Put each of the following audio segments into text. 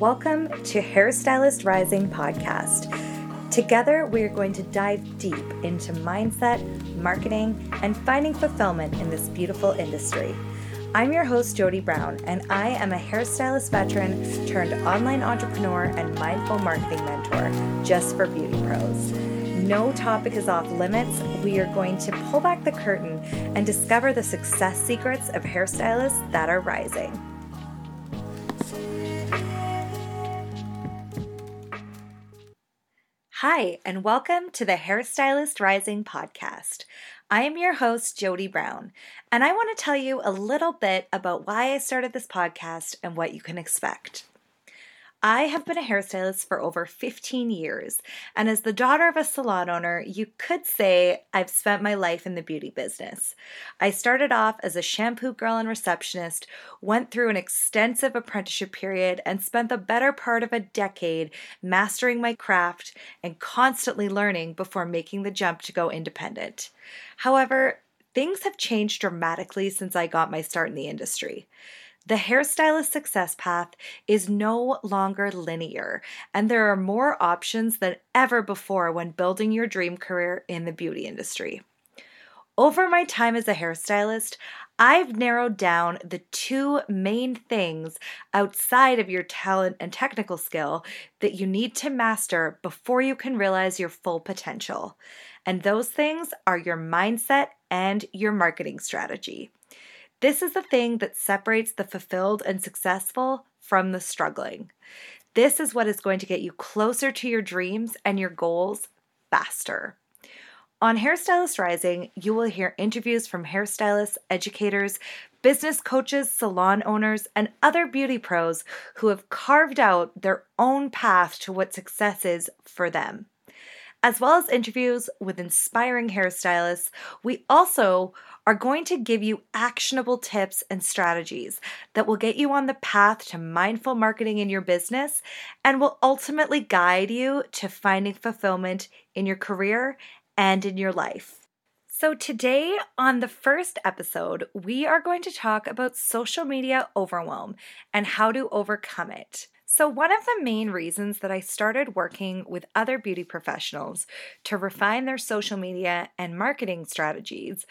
Welcome to Hairstylist Rising podcast. Together, we are going to dive deep into mindset, marketing, and finding fulfillment in this beautiful industry. I'm your host, Jodie Brown, and I am a hairstylist veteran turned online entrepreneur and mindful marketing mentor just for beauty pros. No topic is off limits. We are going to pull back the curtain and discover the success secrets of hairstylists that are rising. Hi, and welcome to the Hairstylist Rising podcast. I am your host, Jodie Brown, and I want to tell you a little bit about why I started this podcast and what you can expect. I have been a hairstylist for over 15 years, and as the daughter of a salon owner, you could say I've spent my life in the beauty business. I started off as a shampoo girl and receptionist, went through an extensive apprenticeship period, and spent the better part of a decade mastering my craft and constantly learning before making the jump to go independent. However, things have changed dramatically since I got my start in the industry. The hairstylist success path is no longer linear, and there are more options than ever before when building your dream career in the beauty industry. Over my time as a hairstylist, I've narrowed down the two main things outside of your talent and technical skill that you need to master before you can realize your full potential. And those things are your mindset and your marketing strategy. This is the thing that separates the fulfilled and successful from the struggling. This is what is going to get you closer to your dreams and your goals faster. On Hairstylist Rising, you will hear interviews from hairstylists, educators, business coaches, salon owners, and other beauty pros who have carved out their own path to what success is for them. As well as interviews with inspiring hairstylists, we also are going to give you actionable tips and strategies that will get you on the path to mindful marketing in your business and will ultimately guide you to finding fulfillment in your career and in your life. So, today on the first episode, we are going to talk about social media overwhelm and how to overcome it. So, one of the main reasons that I started working with other beauty professionals to refine their social media and marketing strategies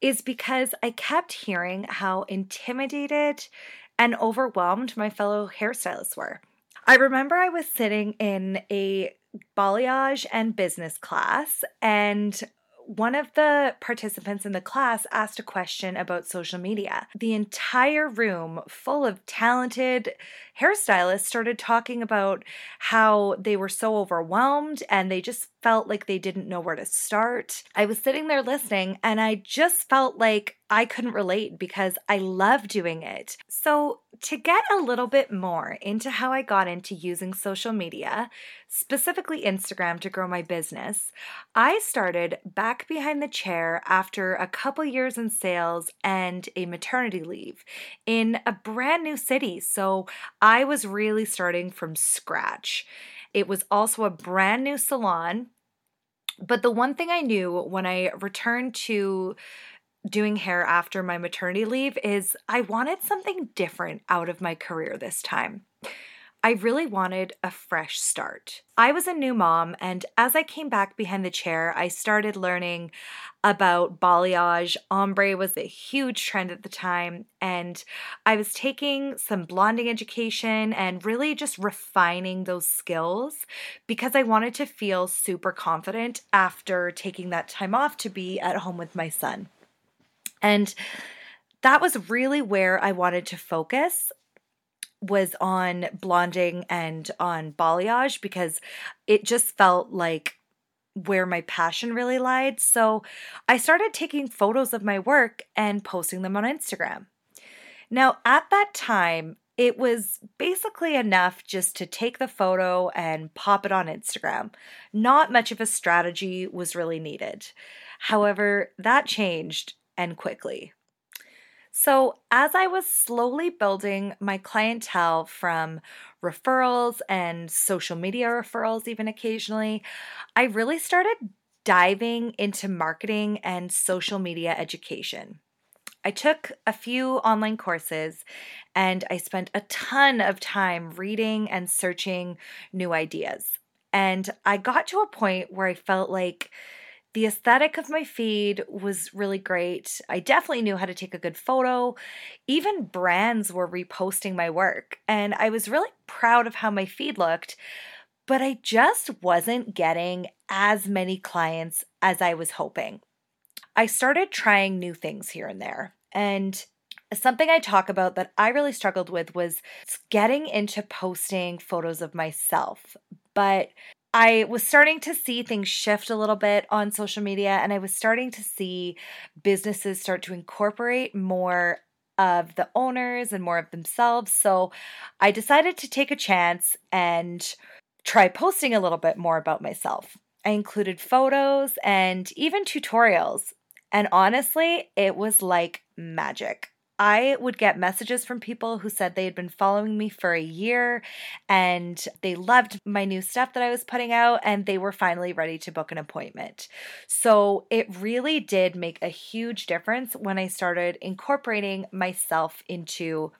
is because I kept hearing how intimidated and overwhelmed my fellow hairstylists were. I remember I was sitting in a balayage and business class, and one of the participants in the class asked a question about social media. The entire room, full of talented hairstylists, started talking about how they were so overwhelmed and they just felt like they didn't know where to start. I was sitting there listening and I just felt like I couldn't relate because I love doing it. So, to get a little bit more into how I got into using social media, specifically Instagram to grow my business, I started back behind the chair after a couple years in sales and a maternity leave in a brand new city. So, I was really starting from scratch. It was also a brand new salon. But the one thing I knew when I returned to doing hair after my maternity leave is I wanted something different out of my career this time. I really wanted a fresh start. I was a new mom, and as I came back behind the chair, I started learning about balayage. Ombre was a huge trend at the time, and I was taking some blonding education and really just refining those skills because I wanted to feel super confident after taking that time off to be at home with my son. And that was really where I wanted to focus was on blonding and on balayage because it just felt like where my passion really lied. So I started taking photos of my work and posting them on Instagram. Now, at that time, it was basically enough just to take the photo and pop it on Instagram. Not much of a strategy was really needed. However, that changed and quickly. So, as I was slowly building my clientele from referrals and social media referrals, even occasionally, I really started diving into marketing and social media education. I took a few online courses and I spent a ton of time reading and searching new ideas. And I got to a point where I felt like the aesthetic of my feed was really great. I definitely knew how to take a good photo. Even brands were reposting my work, and I was really proud of how my feed looked, but I just wasn't getting as many clients as I was hoping. I started trying new things here and there, and something I talk about that I really struggled with was getting into posting photos of myself. But I was starting to see things shift a little bit on social media, and I was starting to see businesses start to incorporate more of the owners and more of themselves. So I decided to take a chance and try posting a little bit more about myself. I included photos and even tutorials. And honestly, it was like magic. I would get messages from people who said they had been following me for a year and they loved my new stuff that I was putting out and they were finally ready to book an appointment. So it really did make a huge difference when I started incorporating myself into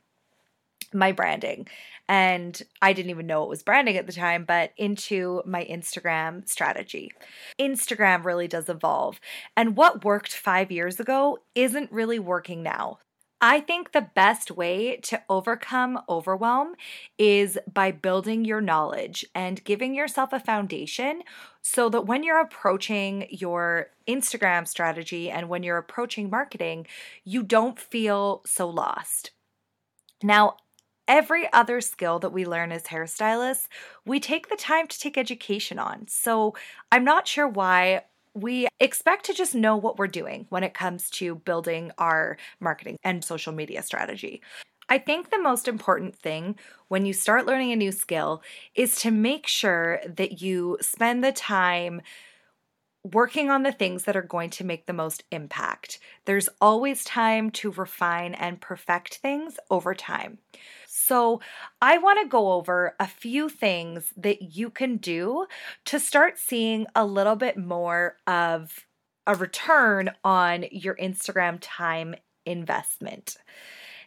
my branding. And I didn't even know it was branding at the time, but into my Instagram strategy. Instagram really does evolve. And what worked five years ago isn't really working now. I think the best way to overcome overwhelm is by building your knowledge and giving yourself a foundation so that when you're approaching your Instagram strategy and when you're approaching marketing, you don't feel so lost. Now, every other skill that we learn as hairstylists, we take the time to take education on. So I'm not sure why we expect to just know what we're doing when it comes to building our marketing and social media strategy. I think the most important thing when you start learning a new skill is to make sure that you spend the time working on the things that are going to make the most impact. There's always time to refine and perfect things over time. So, I want to go over a few things that you can do to start seeing a little bit more of a return on your Instagram time investment.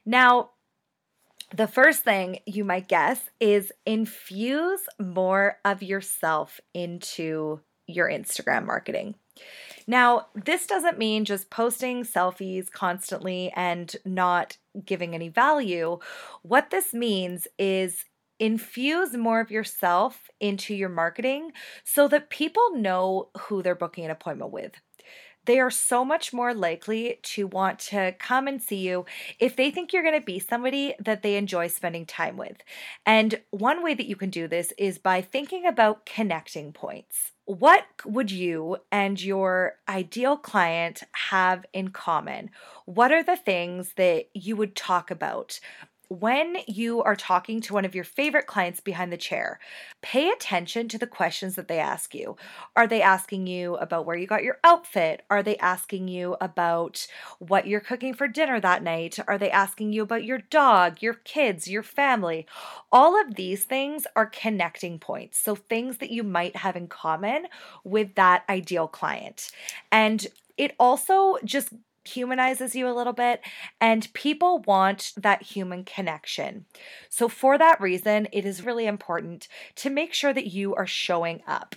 Now, the first thing you might guess is infuse more of yourself into your Instagram marketing. Now, this doesn't mean just posting selfies constantly and not giving any value. What this means is infuse more of yourself into your marketing so that people know who they're booking an appointment with they are so much more likely to want to come and see you if they think you're going to be somebody that they enjoy spending time with. And one way that you can do this is by thinking about connecting points. What would you and your ideal client have in common? What are the things that you would talk about? When you are talking to one of your favorite clients behind the chair, pay attention to the questions that they ask you. Are they asking you about where you got your outfit? Are they asking you about what you're cooking for dinner that night? Are they asking you about your dog, your kids, your family? All of these things are connecting points. So, things that you might have in common with that ideal client. And it also just humanizes you a little bit, and people want that human connection. So, for that reason, it is really important to make sure that you are showing up.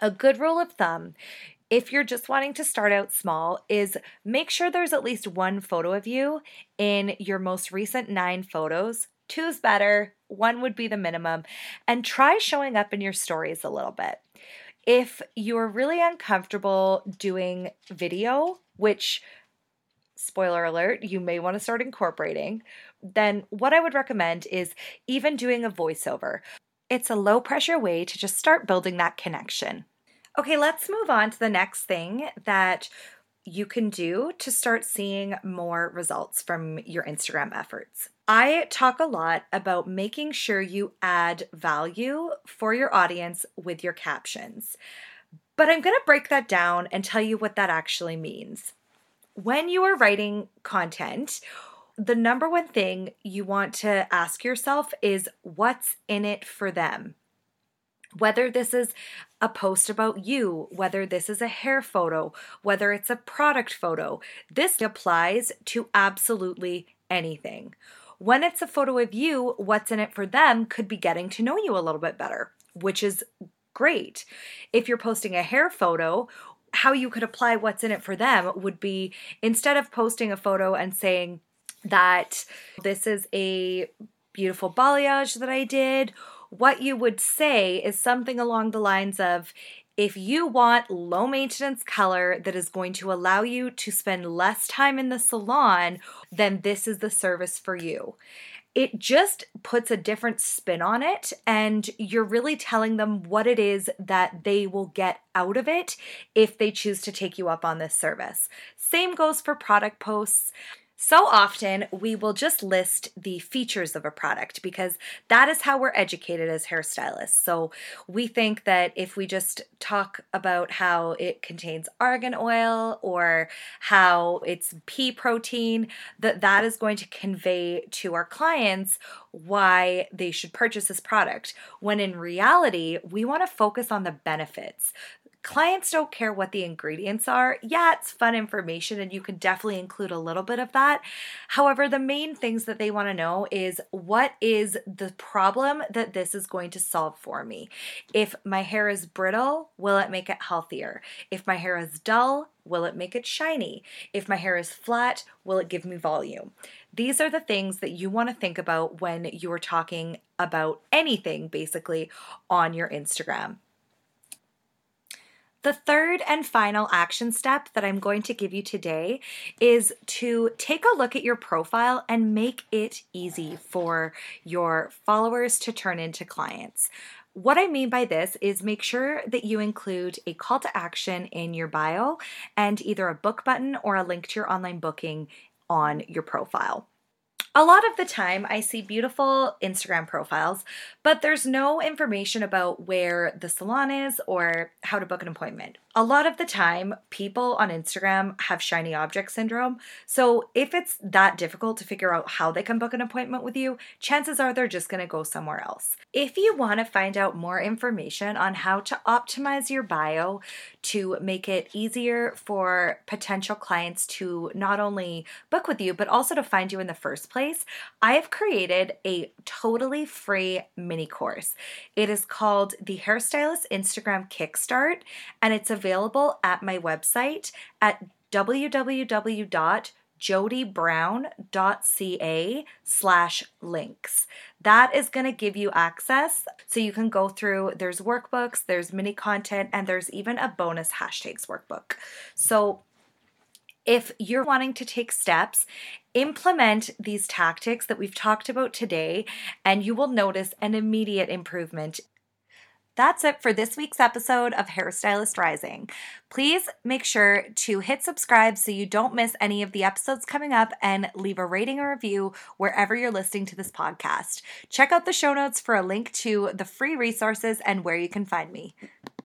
A good rule of thumb if you're just wanting to start out small, is make sure there's at least one photo of you in your most recent nine photos. Two's better, one would be the minimum, and try showing up in your stories a little bit. If you're really uncomfortable doing video, which spoiler alert, you may want to start incorporating, then what I would recommend is even doing a voiceover. It's a low pressure way to just start building that connection. Okay, let's move on to the next thing that you can do to start seeing more results from your Instagram efforts. I talk a lot about making sure you add value for your audience with your captions. But I'm going to break that down and tell you what that actually means. When you are writing content, the number one thing you want to ask yourself is what's in it for them? Whether this is a post about you, whether this is a hair photo, whether it's a product photo, this applies to absolutely anything. When it's a photo of you, what's in it for them could be getting to know you a little bit better, which is great. If you're posting a hair photo, how you could apply what's in it for them would be instead of posting a photo and saying that this is a beautiful balayage that I did, what you would say is something along the lines of if you want low maintenance color that is going to allow you to spend less time in the salon, then this is the service for you. It just puts a different spin on it, and you're really telling them what it is that they will get out of it if they choose to take you up on this service. Same goes for product posts. So often we will just list the features of a product because that is how we're educated as hairstylists. So we think that if we just talk about how it contains argan oil or how it's pea protein, that that is going to convey to our clients why they should purchase this product. When in reality, we want to focus on the benefits clients don't care what the ingredients are. Yeah, it's fun information and you can definitely include a little bit of that. However, the main things that they want to know is what is the problem that this is going to solve for me? If my hair is brittle, will it make it healthier? If my hair is dull, will it make it shiny? If my hair is flat, will it give me volume? These are the things that you want to think about when you're talking about anything basically on your Instagram. The third and final action step that I'm going to give you today is to take a look at your profile and make it easy for your followers to turn into clients. What I mean by this is make sure that you include a call to action in your bio and either a book button or a link to your online booking on your profile. A lot of the time, I see beautiful Instagram profiles, but there's no information about where the salon is or how to book an appointment. A lot of the time, people on Instagram have shiny object syndrome. So, if it's that difficult to figure out how they can book an appointment with you, chances are they're just going to go somewhere else. If you want to find out more information on how to optimize your bio to make it easier for potential clients to not only book with you, but also to find you in the first place, I have created a totally free mini course. It is called the Hairstylist Instagram Kickstart, and it's available at my website at www.jodybrown.ca slash links. That is going to give you access so you can go through, there's workbooks, there's mini content, and there's even a bonus hashtags workbook. So if you're wanting to take steps, implement these tactics that we've talked about today, and you will notice an immediate improvement that's it for this week's episode of Hairstylist Rising. Please make sure to hit subscribe so you don't miss any of the episodes coming up and leave a rating or review wherever you're listening to this podcast. Check out the show notes for a link to the free resources and where you can find me.